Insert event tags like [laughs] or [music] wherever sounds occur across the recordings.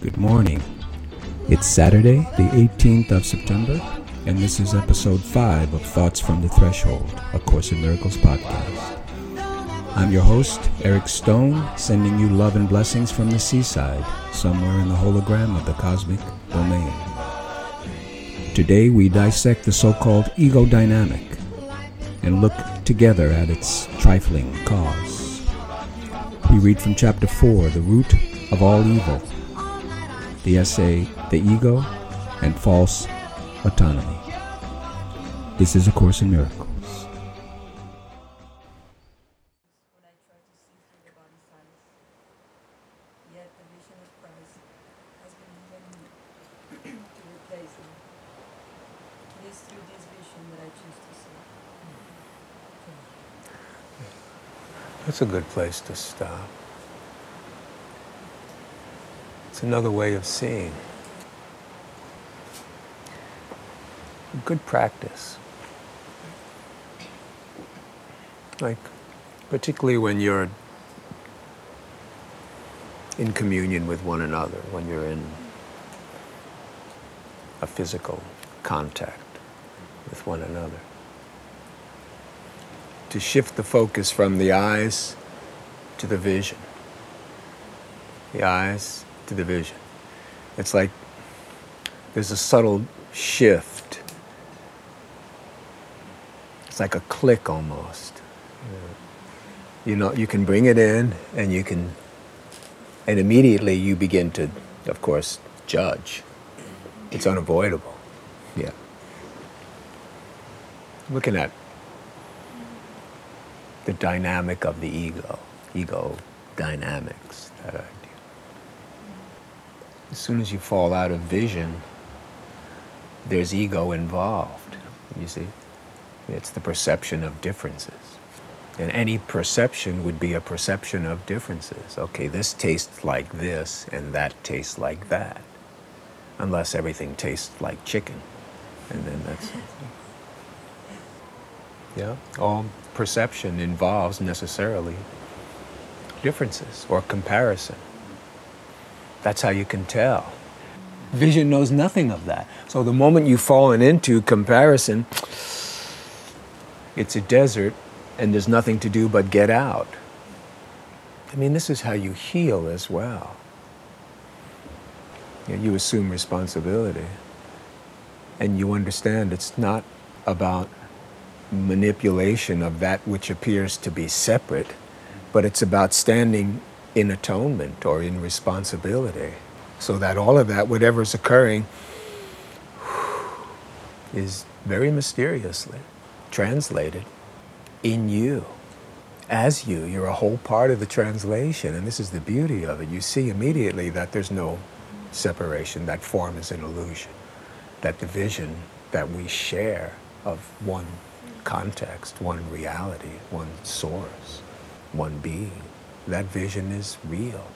Good morning. It's Saturday, the 18th of September, and this is episode 5 of Thoughts from the Threshold, a Course in Miracles podcast. I'm your host, Eric Stone, sending you love and blessings from the seaside, somewhere in the hologram of the cosmic domain. Today we dissect the so called ego dynamic and look together at its trifling cause. We read from chapter 4, The Root of All Evil, the essay, The Ego and False Autonomy. This is A Course in Miracles. That's a good place to stop. It's another way of seeing. Good practice. Like, particularly when you're in communion with one another, when you're in a physical contact with one another to shift the focus from the eyes to the vision. The eyes to the vision. It's like there's a subtle shift. It's like a click almost. You know, you can bring it in and you can, and immediately you begin to, of course, judge. It's unavoidable. Yeah. Looking at the dynamic of the ego, ego dynamics, that idea. As soon as you fall out of vision, there's ego involved, you see? It's the perception of differences. And any perception would be a perception of differences. Okay, this tastes like this, and that tastes like that. Unless everything tastes like chicken. And then that's. Yeah, all perception involves necessarily differences or comparison. That's how you can tell. Vision knows nothing of that. So the moment you've fallen into comparison, it's a desert and there's nothing to do but get out. I mean, this is how you heal as well. You, assume responsibility and you understand it's not about manipulation of that which appears to be separate, but it's about standing in atonement or in responsibility so that all of that, whatever's occurring, is very mysteriously translated in you. As you, you're a whole part of the translation, and this is the beauty of it. You see immediately that there's no separation, that form is an illusion, that division that we share of one context, one reality, one source, one being. That vision is real.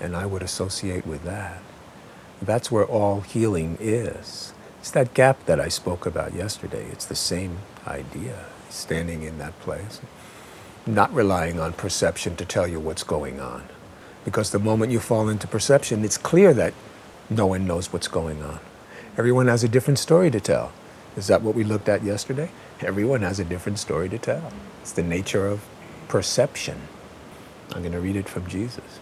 And I would associate with that. That's where all healing is. It's that gap that I spoke about yesterday. It's the same idea, standing in that place, not relying on perception to tell you what's going on. Because the moment you fall into perception, it's clear that no one knows what's going on. Everyone has a different story to tell. Is that what we looked at yesterday? Everyone has a different story to tell. It's the nature of perception. I'm going to read it from Jesus.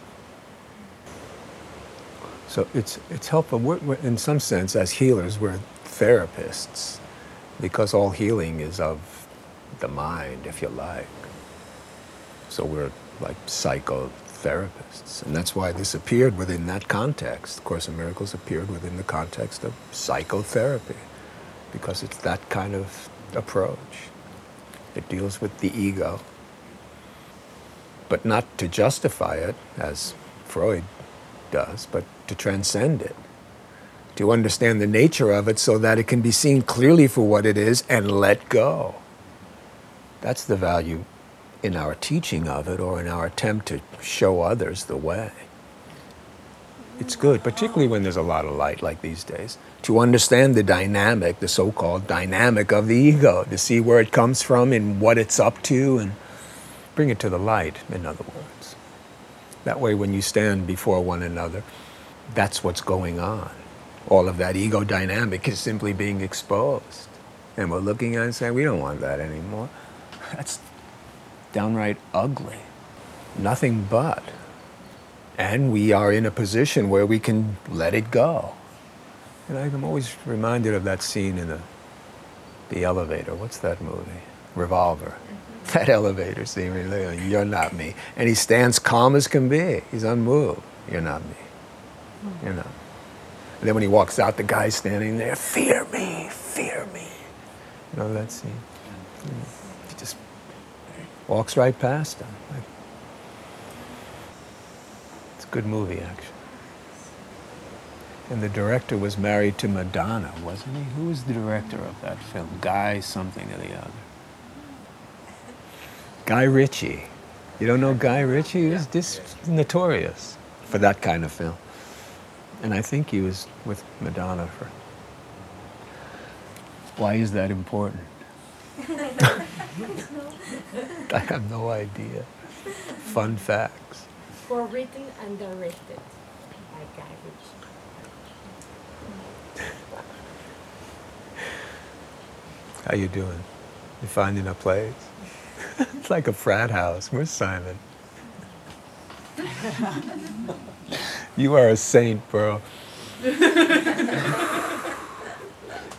So it's, it's helpful. We're, we're, in some sense, as healers, we're therapists because all healing is of the mind, if you like. So we're like psychotherapists. And that's why this appeared within that context. Of Course in Miracles appeared within the context of psychotherapy because it's that kind of approach. It deals with the ego, but not to justify it, as Freud does, but to transcend it, to understand the nature of it so that it can be seen clearly for what it is and let go. That's the value in our teaching of it or in our attempt to show others the way. It's good, particularly when there's a lot of light like these days, to understand the dynamic, the so called dynamic of the ego, to see where it comes from and what it's up to, and bring it to the light, in other words. That way, when you stand before one another, that's what's going on. All of that ego dynamic is simply being exposed. And we're looking at it and saying, we don't want that anymore. That's downright ugly. Nothing but. And we are in a position where we can let it go. And I'm always reminded of that scene in the, the elevator. What's that movie? Revolver. Mm-hmm. That elevator scene, you're not me. And he stands calm as can be. He's unmoved. You're not me. Hmm. You're not. And then when he walks out, the guy's standing there, fear me, fear me. You know that scene? He just walks right past him. A good movie, actually. And the director was married to Madonna, wasn't he? Who was the director of that film? Guy something or the other. Guy Ritchie. You don't know Guy Ritchie? He was just notorious for that kind of film. And I think he was with Madonna for. Why is that important? [laughs] [laughs] I have no idea. Fun facts. For written and directed by Guy Ritchie. How you doing? You finding a place? [laughs] it's like a frat house. Where's Simon? [laughs] you are a saint, bro. [laughs]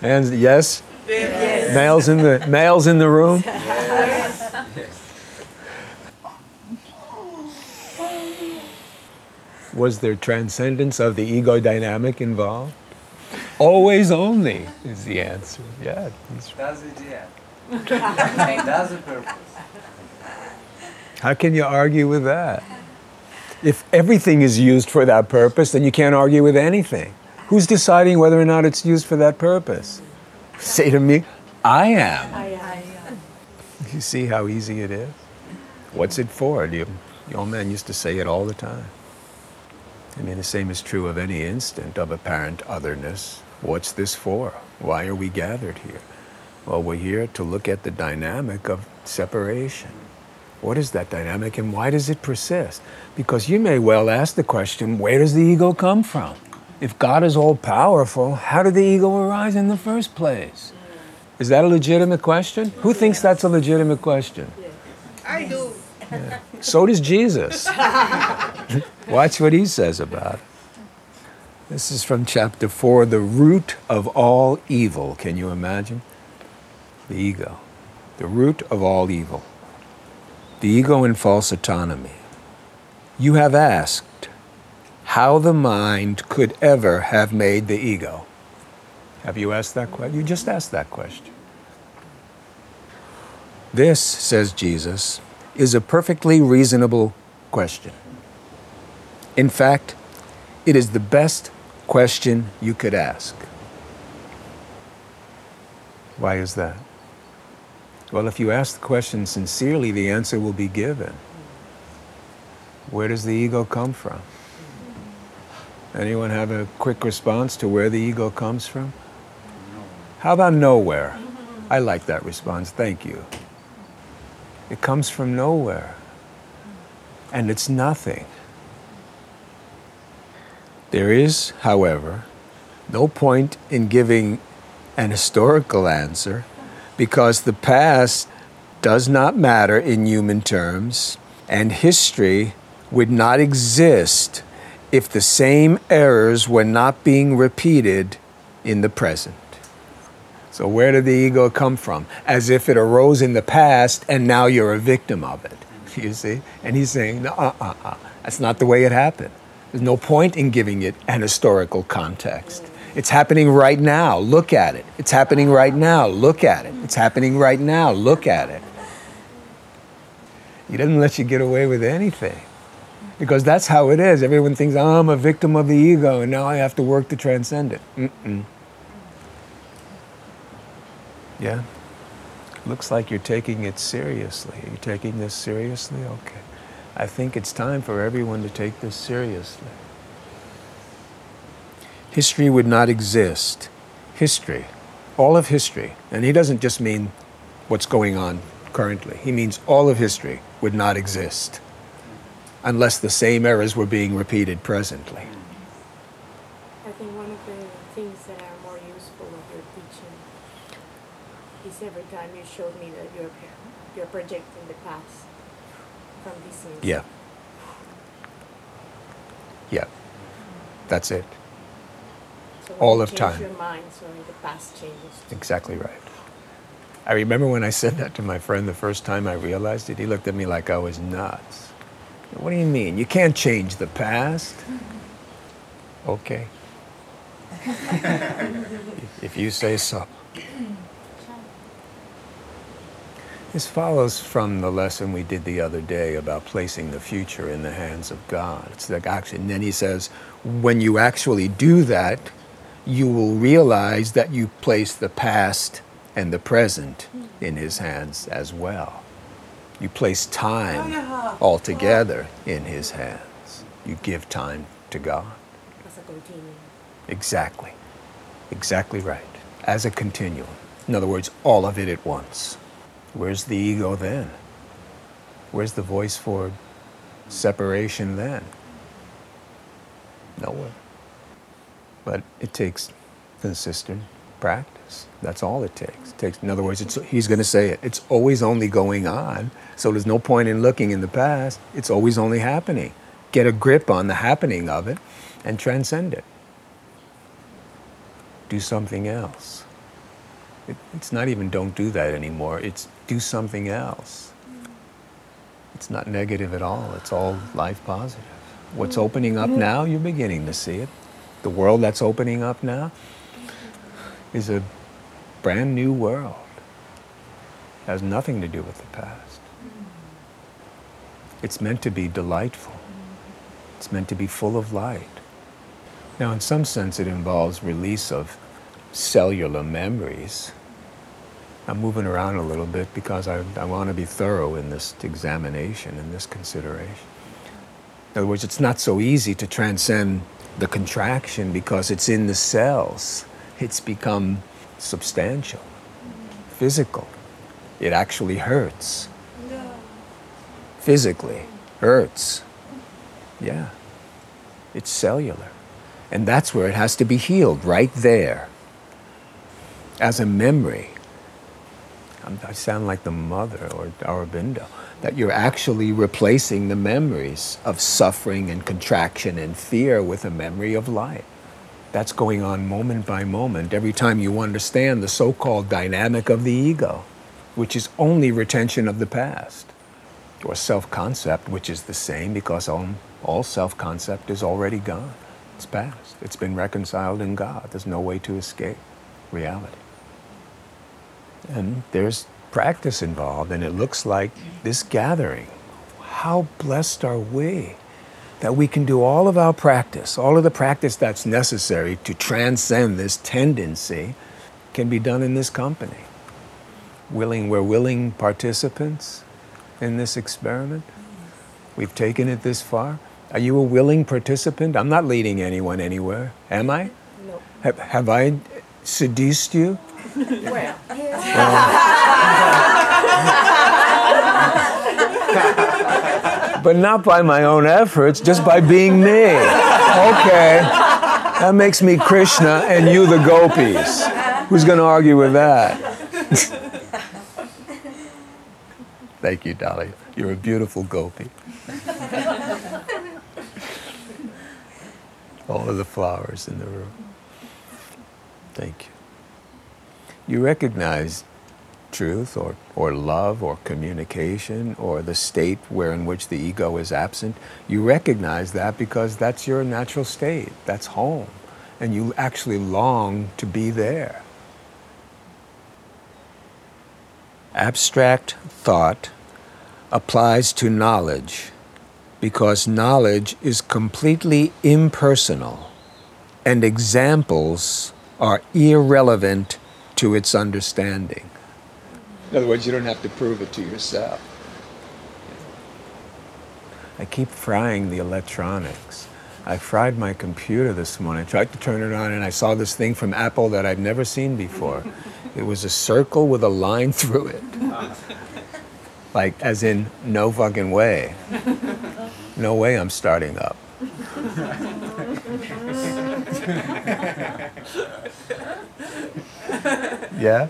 And yes? yes. Males in the males in the room? Was there transcendence of the ego dynamic involved? Always only is the answer. Yeah. That's it, yeah. That's the purpose. How can you argue with that? If everything is used for that purpose, then you can't argue with anything. Who's deciding whether or not it's used for that purpose? Say to me, I am. I, I, You see how easy it is? What's it for? The, the old man used to say it all the time. I mean, the same is true of any instant of apparent otherness. What's this for? Why are we gathered here? Well, we're here to look at the dynamic of separation. What is that dynamic and why does it persist? Because you may well ask the question where does the ego come from? If God is all powerful, how did the ego arise in the first place? Is that a legitimate question? Who thinks that's a legitimate question? I do. Yeah. So does Jesus. [laughs] [laughs] Watch what he says about it. This is from chapter 4 the root of all evil. Can you imagine? The ego. The root of all evil. The ego in false autonomy. You have asked how the mind could ever have made the ego. Have you asked that question? You just asked that question. This, says Jesus, is a perfectly reasonable question. In fact, it is the best question you could ask. Why is that? Well, if you ask the question sincerely, the answer will be given. Where does the ego come from? Anyone have a quick response to where the ego comes from? How about nowhere? I like that response. Thank you. It comes from nowhere. And it's nothing. There is, however, no point in giving an historical answer because the past does not matter in human terms, and history would not exist if the same errors were not being repeated in the present. So, where did the ego come from? As if it arose in the past and now you're a victim of it. [laughs] You see? And he's saying, no, uh uh uh. That's not the way it happened. There's no point in giving it an historical context. It's happening right now. Look at it. It's happening right now. Look at it. It's happening right now. Look at it. He doesn't let you get away with anything. Because that's how it is. Everyone thinks, oh, I'm a victim of the ego and now I have to work to transcend it. Mm-mm. Yeah? Looks like you're taking it seriously. Are you taking this seriously? Okay. I think it's time for everyone to take this seriously. history would not exist. History, all of history, and he doesn't just mean what's going on currently, he means all of history would not exist unless the same errors were being repeated presently. I think one of the things that are more useful of your teaching is every time you showed me that you're you're projecting the past from these scenes. Yeah. Yeah. That's it. So all of time. Your mind, so the past changes. Exactly right. I remember when I said that to my friend the first time I realized it, he looked at me like I was nuts. What do you mean? You can't change the past? Okay. [laughs] if you say so. This follows from the lesson we did the other day about placing the future in the hands of God. It's like action. And then he says, when you actually do that, you will realize that you place the past and the present in his hands as well. You place time altogether in his hands. You give time to God. Exactly. Exactly right. As a continuum. In other words, all of it at once. Where's the ego then? Where's the voice for separation then? Nowhere. But it takes consistent practice. That's all it takes. It takes in other words, it's, he's going to say it. It's always only going on. So there's no point in looking in the past. It's always only happening. Get a grip on the happening of it and transcend it. Do something else. It, it's not even don't do that anymore. It's do something else. It's not negative at all. It's all life positive. What's mm. opening up mm-hmm. now, you're beginning to see it. The world that's opening up now is a brand new world. It has nothing to do with the past. It's meant to be delightful. It's meant to be full of light. Now, in some sense, it involves release of cellular memories. I'm moving around a little bit because I, I want to be thorough in this examination and this consideration. In other words, it's not so easy to transcend the contraction because it's in the cells. It's become substantial, physical. It actually hurts. Physically, hurts. Yeah. It's cellular. And that's where it has to be healed, right there. As a memory. I'm- sound like the mother or Aurobindo. That you're actually replacing the memories of suffering and contraction and fear with a memory of light. That's going on moment by moment every time you understand the so called dynamic of the ego, which is only retention of the past, or self concept, which is the same because all, all self concept is already gone. It's past, it's been reconciled in God. There's no way to escape reality. And there's practice involved, and it looks like this gathering. How blessed are we that we can do all of our practice, all of the practice that's necessary to transcend this tendency can be done in this company. Willing, we're willing participants in this experiment. We've taken it this far. Are you a willing participant? I'm not leading anyone anywhere, am I? No. Have, have I seduced you? Well, [laughs] But not by my own efforts, just by being me. Okay. That makes me Krishna and you the gopis. Who's going to argue with that? [laughs] Thank you, Dolly. You're a beautiful gopi. [laughs] All of the flowers in the room. Thank you. You recognize truth or, or love or communication or the state where in which the ego is absent, you recognize that because that's your natural state. That's home. And you actually long to be there. Abstract thought applies to knowledge because knowledge is completely impersonal and examples are irrelevant to its understanding. In other words, you don't have to prove it to yourself. I keep frying the electronics. I fried my computer this morning. I tried to turn it on and I saw this thing from Apple that I've never seen before. It was a circle with a line [laughs] through it. Like, as in, no fucking way. No way I'm starting up. [laughs] yeah?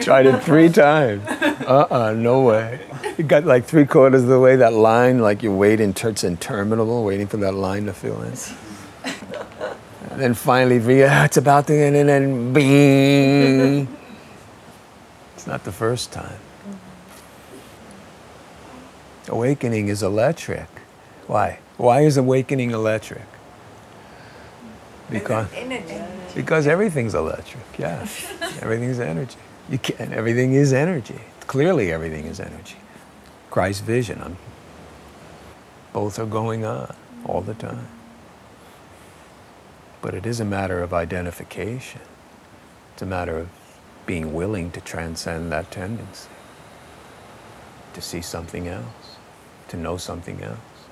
Tried it three times. Uh uh no way. You got like three quarters of the way, that line, like you wait in, it's interminable, waiting for that line to fill in. And then finally, it's about to end, and then bing. It's not the first time. Awakening is electric. Why? Why is awakening electric? Because because everything's electric. Yeah, [laughs] everything's energy. You can Everything is energy. Clearly, everything is energy. Christ's vision. I'm, both are going on all the time. But it is a matter of identification. It's a matter of being willing to transcend that tendency, to see something else, to know something else,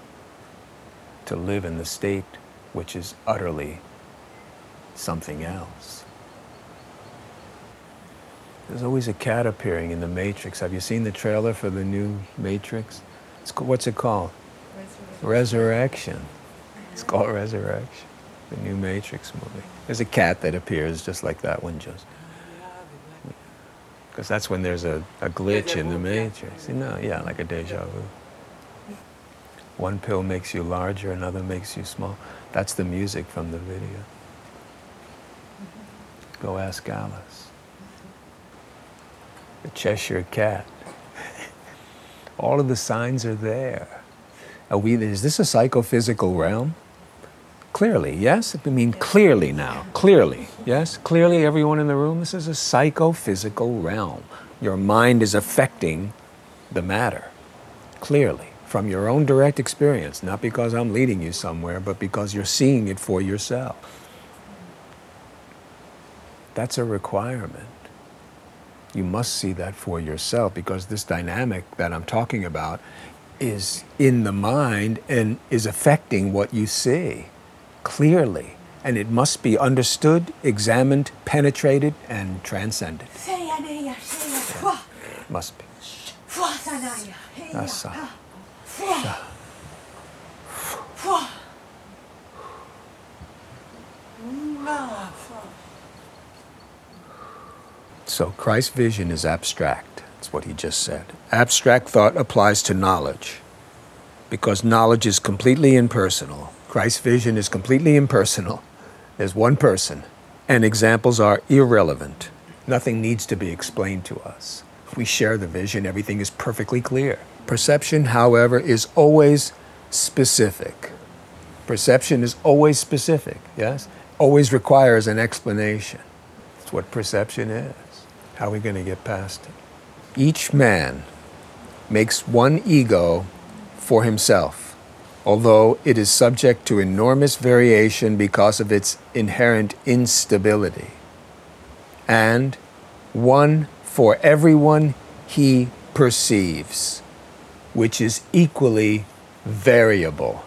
to live in the state which is utterly something else. There's always a cat appearing in the Matrix. Have you seen the trailer for the new Matrix? It's, what's it called? Resurrection. Resurrection. It's called Resurrection, the new Matrix movie. There's a cat that appears just like that one, just. Because that's when there's a, a glitch in the Matrix. You know, yeah, like a deja vu. One pill makes you larger, another makes you small. That's the music from the video. Go ask Alice. The Cheshire Cat. All of the signs are there. Are we, is this a psychophysical realm? Clearly, yes? I mean, clearly now. Clearly, yes? Clearly, everyone in the room, this is a psychophysical realm. Your mind is affecting the matter. Clearly, from your own direct experience, not because I'm leading you somewhere, but because you're seeing it for yourself. That's a requirement. You must see that for yourself because this dynamic that I'm talking about is in the mind and is affecting what you see clearly. And it must be understood, examined, penetrated, and transcended. Must be. Asa. So Christ's vision is abstract. That's what he just said. Abstract thought applies to knowledge because knowledge is completely impersonal. Christ's vision is completely impersonal. There's one person, and examples are irrelevant. Nothing needs to be explained to us. We share the vision, everything is perfectly clear. Perception, however, is always specific. Perception is always specific, yes? Always requires an explanation. That's what perception is. How are we going to get past it? Each man makes one ego for himself, although it is subject to enormous variation because of its inherent instability, and one for everyone he perceives, which is equally variable.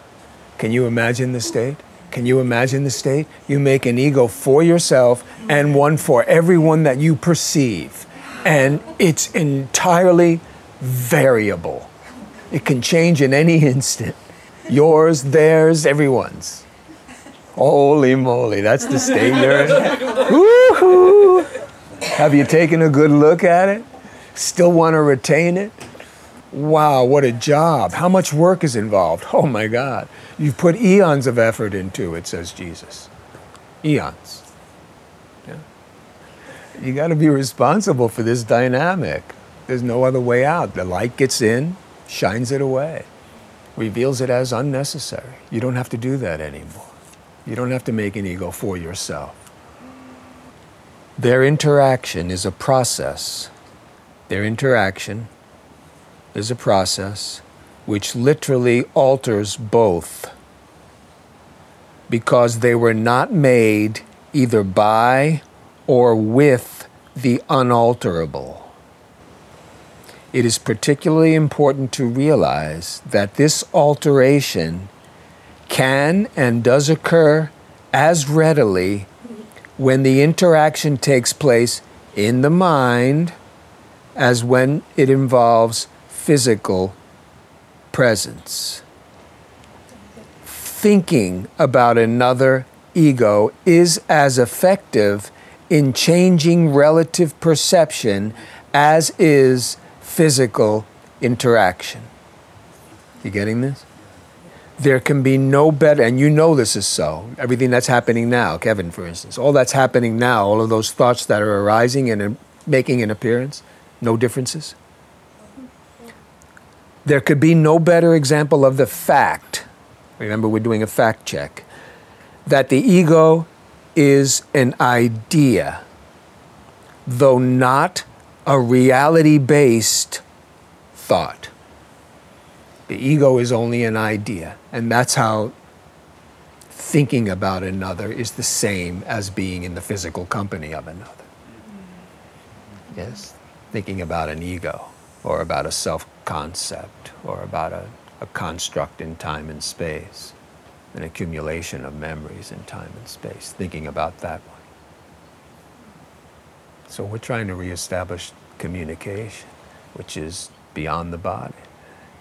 Can you imagine the state? Can you imagine the state? You make an ego for yourself and one for everyone that you perceive. And it's entirely variable. It can change in any [laughs] instant. Yours, theirs, everyone's. Holy moly, that's the state you're in. [laughs] Woo-hoo! Have you taken a good look at it? Still want to retain it? Wow, what a job. How much work is involved? Oh my God. You've put eons of effort into it, says Jesus. Eons. Yeah. You got to be responsible for this dynamic. There's no other way out. The light gets in, shines it away, reveals it as unnecessary. You don't have to do that anymore. You don't have to make an ego for yourself. Their interaction is a process. Their interaction is a process which literally alters both because they were not made either by or with the unalterable. It is particularly important to realize that this alteration can and does occur as readily when the interaction takes place in the mind as when it involves physical presence. Thinking about another ego is as effective in changing relative perception as is physical interaction. You getting this? There can be no better, and you know this is so. Everything that's happening now, Kevin, for instance, all that's happening now, all of those thoughts that are arising and uh, making an appearance, no differences. There could be no better example of the fact. Remember, we're doing a fact check that the ego is an idea, though not a reality based thought. The ego is only an idea, and that's how thinking about another is the same as being in the physical company of another. Yes? Thinking about an ego, or about a self concept, or about a, a construct in time and space an accumulation of memories in time and space, thinking about that one. So we're trying to reestablish communication, which is beyond the body,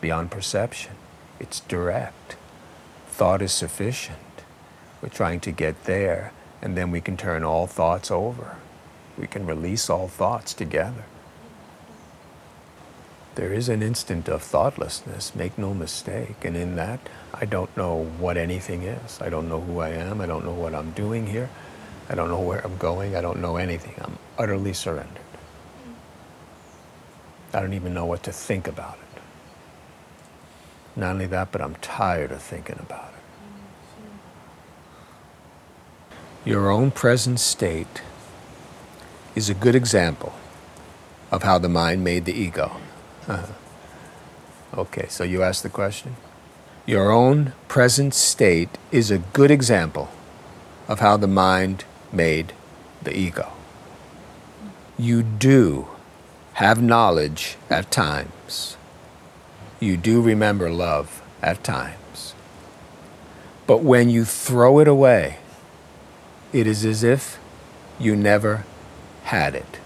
beyond perception. It's direct. Thought is sufficient. We're trying to get there, and then we can turn all thoughts over. We can release all thoughts together. There is an instant of thoughtlessness, make no mistake, and in that, I don't know what anything is. I don't know who I am. I don't know what I'm doing here. I don't know where I'm going. I don't know anything. I'm utterly surrendered. I don't even know what to think about it. Not only that, but I'm tired of thinking about it. Your own present state is a good example of how the mind made the ego. Uh-huh. [laughs] Okay, so you asked the question? Your own present state is a good example of how the mind made the ego. You do have knowledge at times. You do remember love at times. But when you throw it away, it is as if you never had it.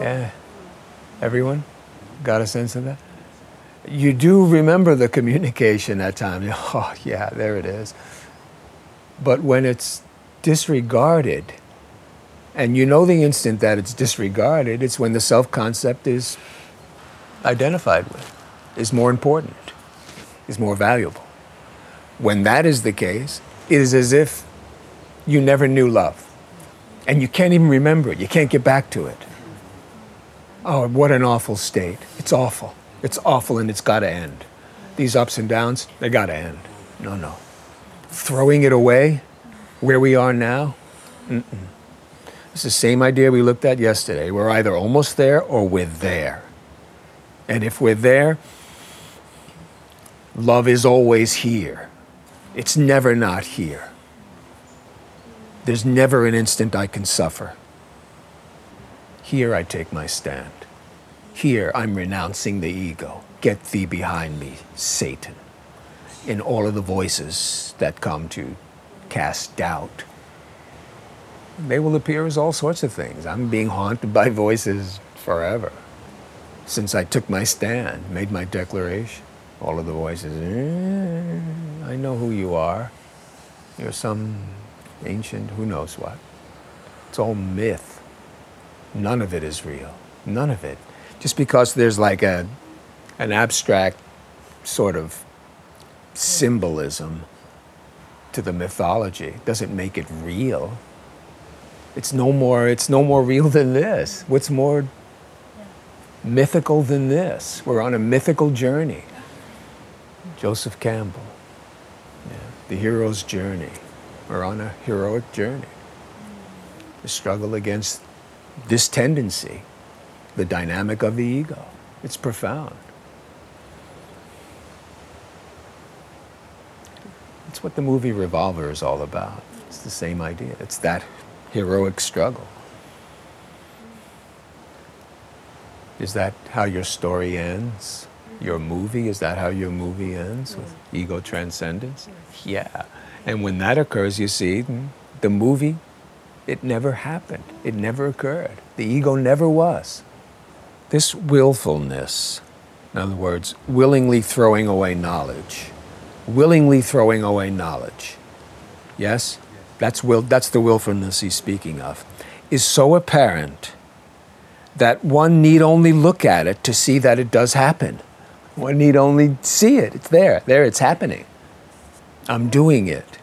Yeah. Everyone got a sense of that? you do remember the communication at times. [laughs] Oh, yeah, there it is. But when it's disregarded, and you know the instant that it's disregarded, it's when the self concept is identified with, is more important, is more valuable. When that is the case, it is as if you never knew love. And you can't even remember it, you can't get back to it. Oh, what an awful state. It's awful. It's awful and it's got to end. These ups and downs, they got to end. No, no. Throwing it away where we are now, mm-mm. it's the same idea we looked at yesterday. We're either almost there or we're there. And if we're there, love is always here. It's never not here. There's never an instant I can suffer. Here I take my stand. Here I'm renouncing the ego. Get thee behind me, Satan. In all of the voices that come to cast doubt. They will appear as all sorts of things. I'm being haunted by voices forever. Since I took my stand, made my declaration, all of the voices, eh, I know who you are. You're some ancient, who knows what. It's all myth. None of it is real. None of it just because there's like a an abstract sort of symbolism to the mythology doesn't make it real. It's no more it's no more real than this. What's more mythical than this? We're on a mythical journey. Joseph Campbell. Yeah, the hero's journey. We're on a heroic journey. The struggle against this tendency the dynamic of the ego. It's profound. It's what the movie Revolver is all about. It's the same idea. It's that heroic struggle. Is that how your story ends? Your movie, is that how your movie ends? With ego transcendence? Yeah. And when that occurs, you see, mm, the movie, it never happened. It never occurred. The ego never was. This willfulness, in other words, willingly throwing away knowledge, willingly throwing away knowledge, yes? That's, will, that's the willfulness he's speaking of, is so apparent that one need only look at it to see that it does happen. One need only see it. It's there. There, it's happening. I'm doing it.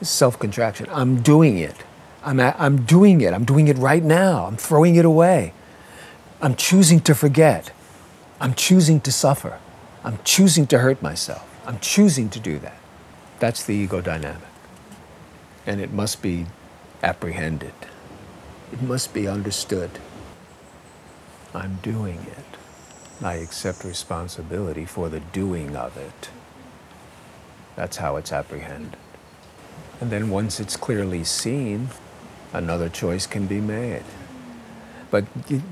It's self contraction. I'm doing it. I'm, a, I'm doing it. I'm doing it right now. I'm throwing it away. I'm choosing to forget. I'm choosing to suffer. I'm choosing to hurt myself. I'm choosing to do that. That's the ego dynamic. And it must be apprehended, it must be understood. I'm doing it. I accept responsibility for the doing of it. That's how it's apprehended. And then once it's clearly seen, another choice can be made. But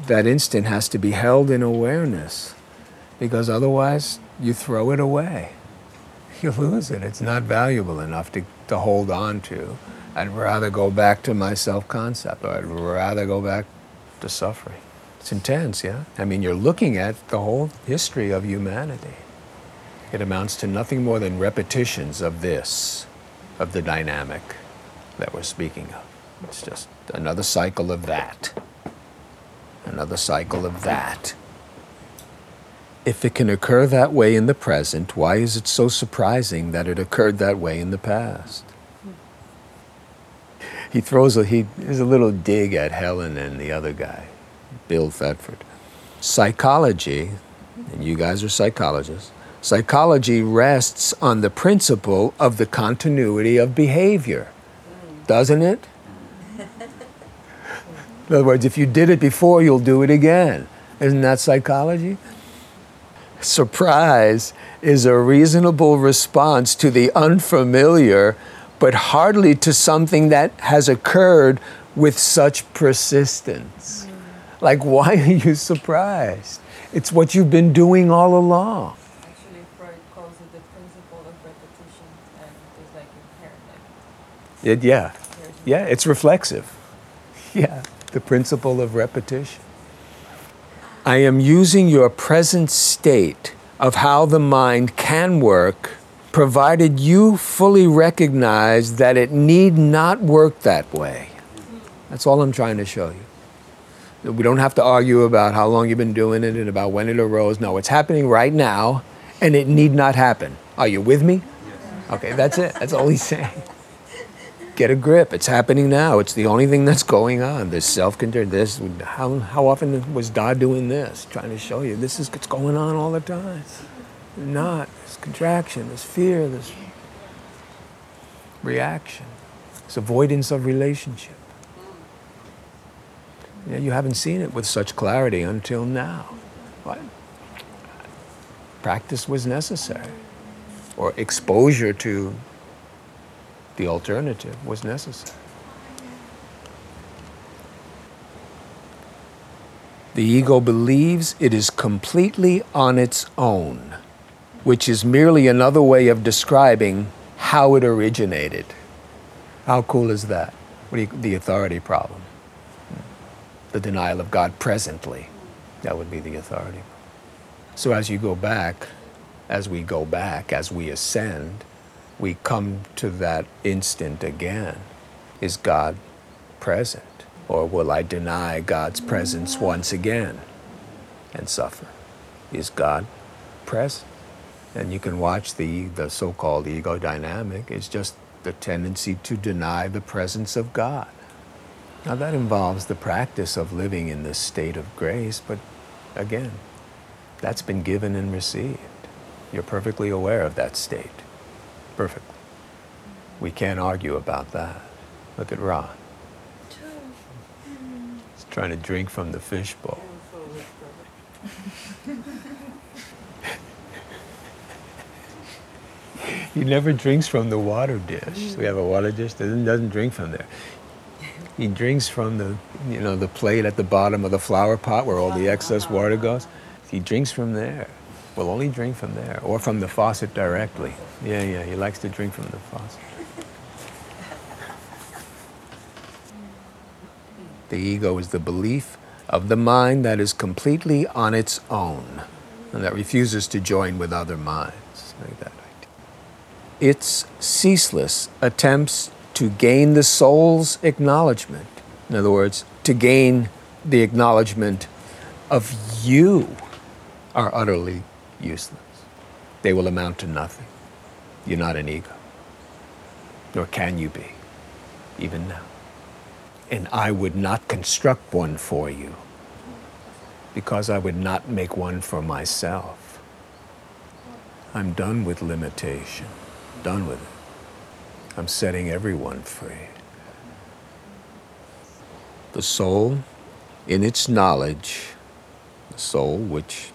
that instant has to be held in awareness because otherwise you throw it away. [laughs] You lose it. It's not valuable enough to, to hold on to. I'd rather go back to my self concept, or I'd rather go back to suffering. It's intense, yeah? I mean, you're looking at the whole history of humanity. It amounts to nothing more than repetitions of this, of the dynamic that we're speaking of. It's just another cycle of that another cycle of that. If it can occur that way in the present, why is it so surprising that it occurred that way in the past? He throws a he there's a little dig at Helen and the other guy, Bill Thetford. Psychology, and you guys are psychologists, psychology rests on the principle of the continuity of behavior, doesn't it? In other words, if you did it before, you'll do it again. Isn't that psychology? Surprise is a reasonable response to the unfamiliar, but hardly to something that has occurred with such persistence. Mm. Like, why are you surprised? It's what you've been doing all along. Actually, Freud calls it the principle of repetition, and it's like inherent. Like, It, yeah, yeah, it's reflexive. [laughs] Yeah the principle of repetition. I am using your present state of how the mind can work, provided you fully recognize that it need not work that way. That's all I'm trying to show you. We don't have to argue about how long you've been doing it and about when it arose. No, it's happening right now, and it need not happen. Are you with me? Okay, that's it. That's all he's saying get a grip. It's happening now. It's the only thing that's going on. This self-contained. This. How how often was Da doing this? Trying to show you this is what's going on all the time. Not this contraction, this fear, this reaction, this avoidance of relationship. Yeah, you haven't seen it with such clarity until now. What? Practice was necessary, or exposure to the alternative was necessary. The ego believes it is completely on its own, which is merely another way of describing how it originated. How cool is that? You, the authority problem. The denial of God presently. That would be the authority. So as you go back, as we go back, as we ascend, we come to that instant again. Is God present? Or will I deny God's presence once again and suffer? Is God present? And you can watch the, the so called ego dynamic. It's just the tendency to deny the presence of God. Now, that involves the practice of living in this state of grace, but again, that's been given and received. You're perfectly aware of that state perfectly. We can't argue about that. Look at Ron. He's trying to drink from the fishbowl. [laughs] he never drinks from the water dish. We have a water dish that doesn't drink from there. He drinks from the, you know, the plate at the bottom of the flower pot where all the excess water goes. He drinks from there. Will only drink from there or from the faucet directly. Yeah, yeah, he likes to drink from the faucet. The ego is the belief of the mind that is completely on its own and that refuses to join with other minds. Like that idea. Its ceaseless attempts to gain the soul's acknowledgement. In other words, to gain the acknowledgement of you are utterly useless. They will amount to nothing. You're not an ego, nor can you be, even now. And I would not construct one for you because I would not make one for myself. I'm done with limitation, done with it. I'm setting everyone free. The soul, in its knowledge, the soul, which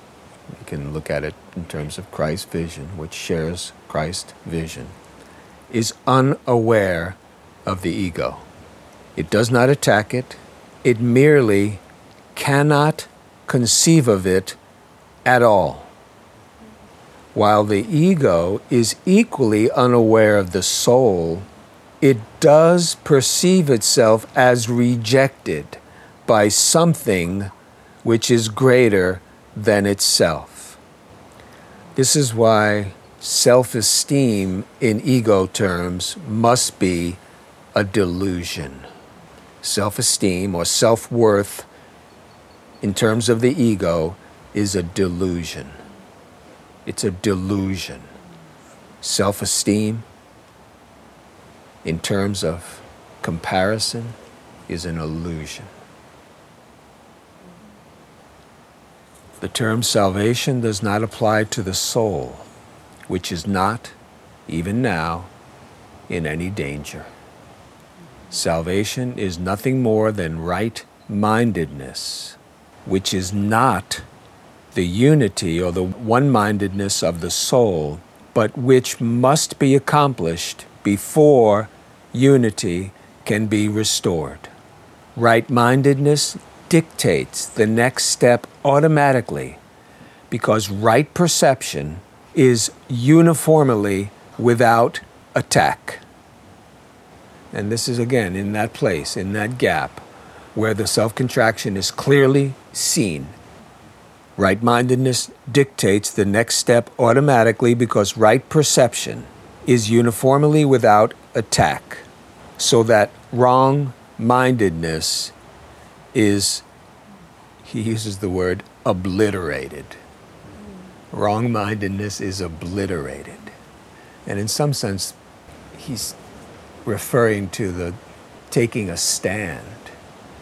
we can look at it in terms of Christ's vision, which shares Christ's vision, is unaware of the ego. It does not attack it, it merely cannot conceive of it at all. While the ego is equally unaware of the soul, it does perceive itself as rejected by something which is greater than itself. This is why self esteem in ego terms must be a delusion. Self esteem or self worth in terms of the ego is a delusion. It's a delusion. Self esteem in terms of comparison is an illusion. The term salvation does not apply to the soul, which is not, even now, in any danger. Salvation is nothing more than right mindedness, which is not the unity or the one mindedness of the soul, but which must be accomplished before unity can be restored. Right mindedness dictates the next step automatically because right perception is uniformly without attack. And this is again in that place, in that gap, where the self contraction is clearly seen. Right mindedness dictates the next step automatically because right perception is uniformly without attack. So that wrong mindedness is, he uses the word, obliterated. Wrong mindedness is obliterated. And in some sense, he's referring to the taking a stand.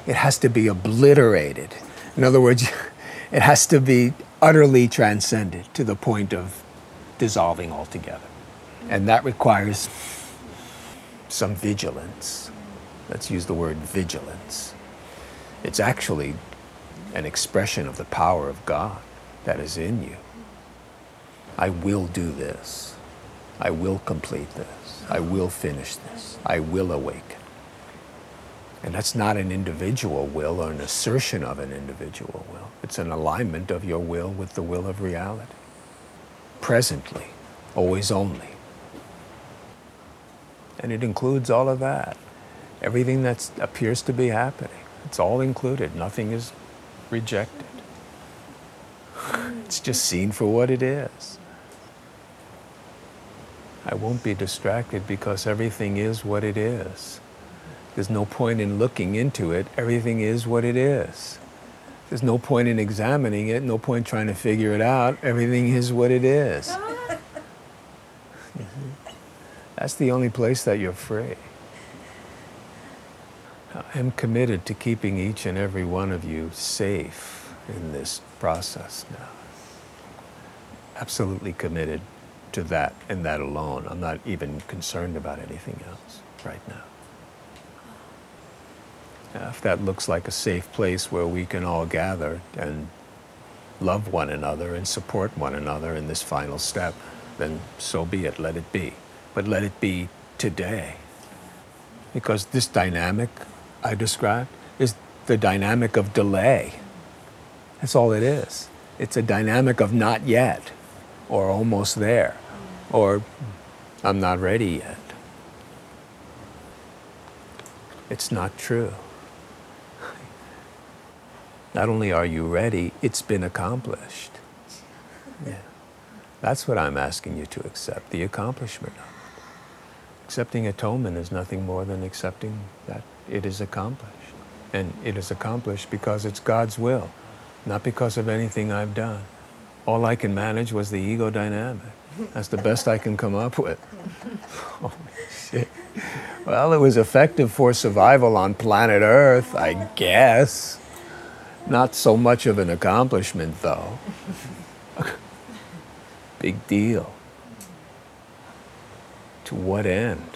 It has to be obliterated. In other words, [laughs] it has to be utterly transcended to the point of dissolving altogether. And that requires some vigilance. Let's use the word vigilance. It's actually an expression of the power of God that is in you. I will do this. I will complete this. I will finish this. I will awaken. And that's not an individual will or an assertion of an individual will. It's an alignment of your will with the will of reality. Presently, always only. And it includes all of that. Everything that appears to be happening. It's all included. Nothing is rejected. It's just seen for what it is. I won't be distracted because everything is what it is. There's no point in looking into it. Everything is what it is. There's no point in examining it, no point trying to figure it out. Everything is what it is. [laughs] That's the only place that you're free. I am committed to keeping each and every one of you safe in this process now. Absolutely committed to that and that alone. I'm not even concerned about anything else right now. now. If that looks like a safe place where we can all gather and love one another and support one another in this final step, then so be it, let it be. But let it be today. Because this dynamic I described is the dynamic of delay. That's all it is. It's a dynamic of not yet. or almost there, or I'm not ready yet. It's not true. [laughs] Not only are you ready, it's been accomplished. Yeah. That's what I'm asking you to accept the accomplishment of. Accepting atonement is nothing more than accepting that it is accomplished. And it is accomplished because it's God's will, not because of anything I've done. All I can manage was the ego dynamic. That's the best I can come up with. [laughs] Holy shit. Well, it was effective for survival on planet Earth, I guess. Not so much of an accomplishment, though. [laughs] Big deal. To what end?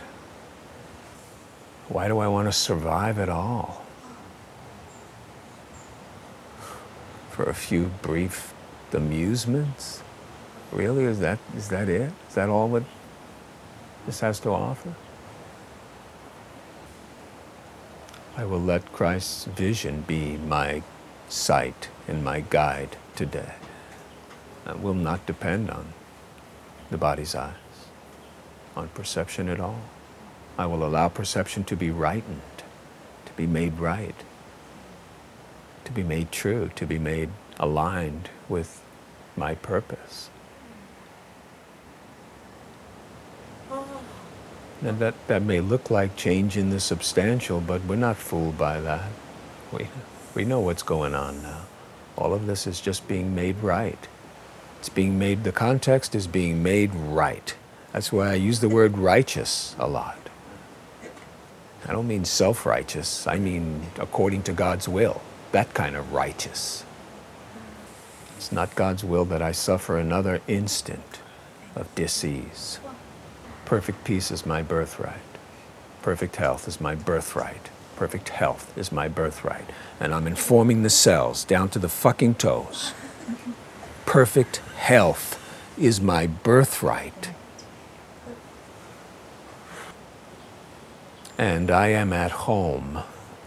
Why do I want to survive at all? For a few brief amusements? Really? Is that, is that it? Is that all that this has to offer? I will let Christ's vision be my sight and my guide today. I will not depend on the body's eyes, on perception at all. I will allow perception to be rightened, to be made right, to be made true, to be made aligned with my purpose. And that, that may look like change in the substantial, but we're not fooled by that. We, we know what's going on now. All of this is just being made right. It's being made, the context is being made right. That's why I use the word righteous a lot. I don't mean self righteous, I mean according to God's will. That kind of righteous. It's not God's will that I suffer another instant of disease. Perfect peace is my birthright. Perfect health is my birthright. Perfect health is my birthright. And I'm informing the cells down to the fucking toes. Perfect health is my birthright. And I am at home,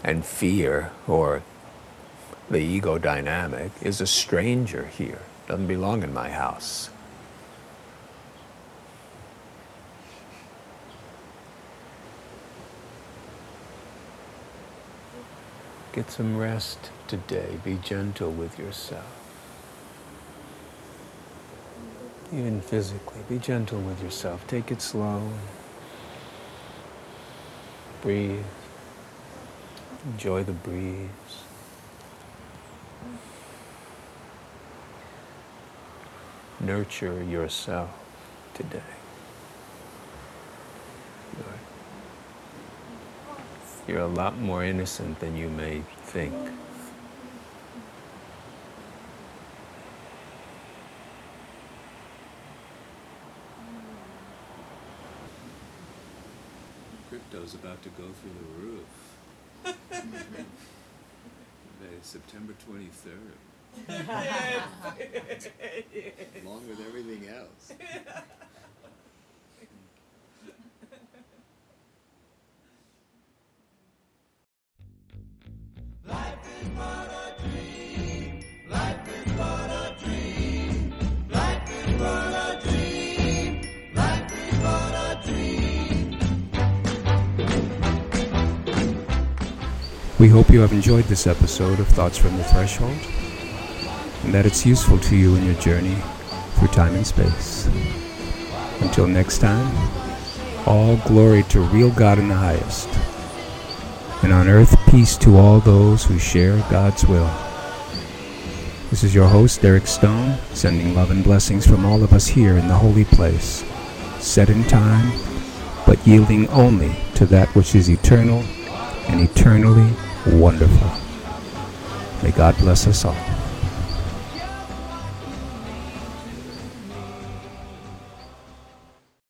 and fear, or the ego dynamic, is a stranger here. Doesn't belong in my house. Get some rest today. Be gentle with yourself. Even physically, be gentle with yourself. Take it slow. Breathe. Enjoy the breeze. Nurture yourself today. You're, a lot more innocent than you may think. Crypto's about to go through the roof. [laughs] Today is September 23rd. [laughs] Along with everything else. [laughs] hope you have enjoyed this episode of Thoughts from the Threshold and that it's useful to you in your journey through time and space. Until next time, all glory to real God in the highest, and on earth peace to all those who share God's will. This is your host, Derek Stone, sending love and blessings from all of us here in the holy place, set in time, but yielding only to that which is eternal and eternally wonderful. May God bless us all.